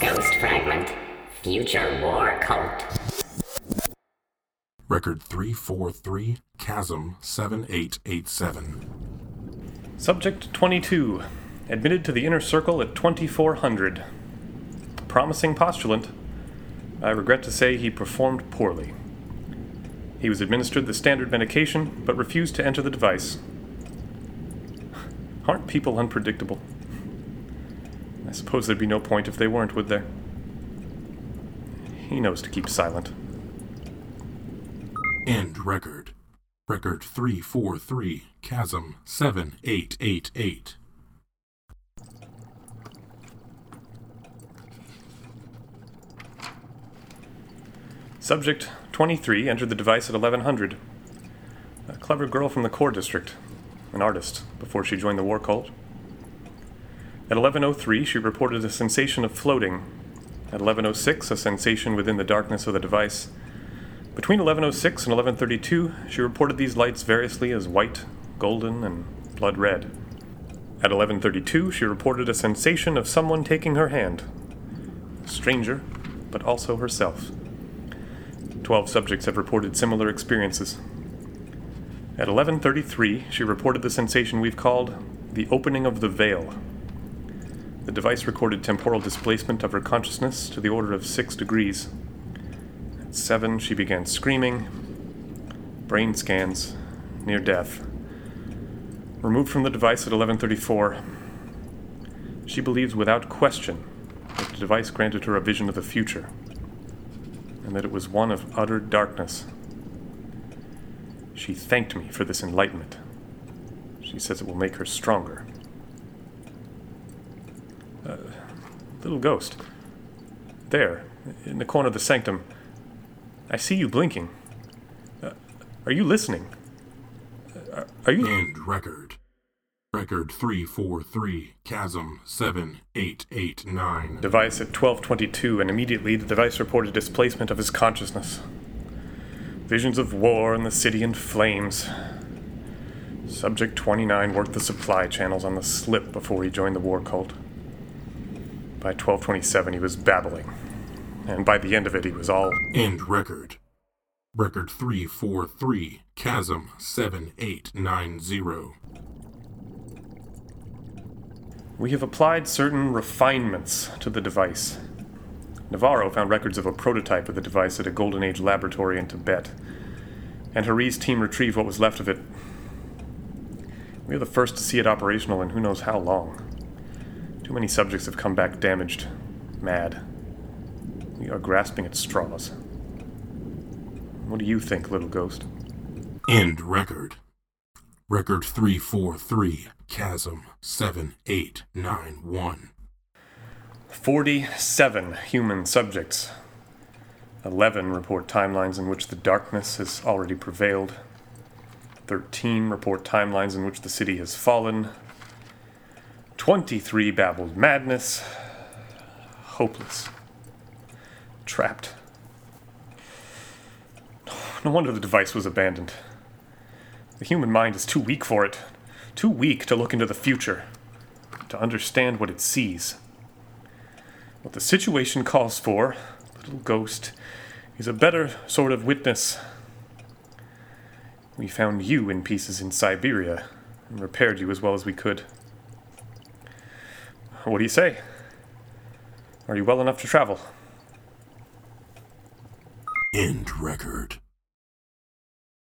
Ghost Fragment. Future War Cult. Record 343, Chasm 7887. Subject 22. Admitted to the inner circle at 2400. Promising postulant. I regret to say he performed poorly. He was administered the standard medication, but refused to enter the device. Aren't people unpredictable? I suppose there'd be no point if they weren't, would there? He knows to keep silent. End record. Record 343, Chasm 7888. Subject 23 entered the device at 1100. A clever girl from the core district, an artist, before she joined the war cult. At 1103, she reported a sensation of floating. At 1106, a sensation within the darkness of the device. Between 1106 and 1132, she reported these lights variously as white, golden, and blood red. At 1132, she reported a sensation of someone taking her hand. A stranger, but also herself. Twelve subjects have reported similar experiences. At 11:33, she reported the sensation we've called the opening of the veil. The device recorded temporal displacement of her consciousness to the order of 6 degrees. At 7, she began screaming. Brain scans, near death. Removed from the device at 11:34. She believes without question that the device granted her a vision of the future and that it was one of utter darkness. She thanked me for this enlightenment. She says it will make her stronger. Uh, little ghost. There, in the corner of the sanctum. I see you blinking. Uh, are you listening? Uh, are you. End record. Record 343, Chasm 7889. Device at 1222, and immediately the device reported displacement of his consciousness. Visions of war and the city in flames. Subject 29 worked the supply channels on the slip before he joined the war cult. By 1227, he was babbling. And by the end of it, he was all. End record. Record 343, Chasm 7890. We have applied certain refinements to the device. Navarro found records of a prototype of the device at a Golden Age laboratory in Tibet, and Hari's team retrieved what was left of it. We are the first to see it operational in who knows how long. Too many subjects have come back damaged, mad. We are grasping at straws. What do you think, little ghost? End record. Record 343, Chasm 7891. 47 human subjects. 11 report timelines in which the darkness has already prevailed. 13 report timelines in which the city has fallen. 23 babbled madness. Hopeless. Trapped. No wonder the device was abandoned. The human mind is too weak for it, too weak to look into the future, to understand what it sees. What the situation calls for, little ghost, is a better sort of witness. We found you in pieces in Siberia and repaired you as well as we could. What do you say? Are you well enough to travel? End record.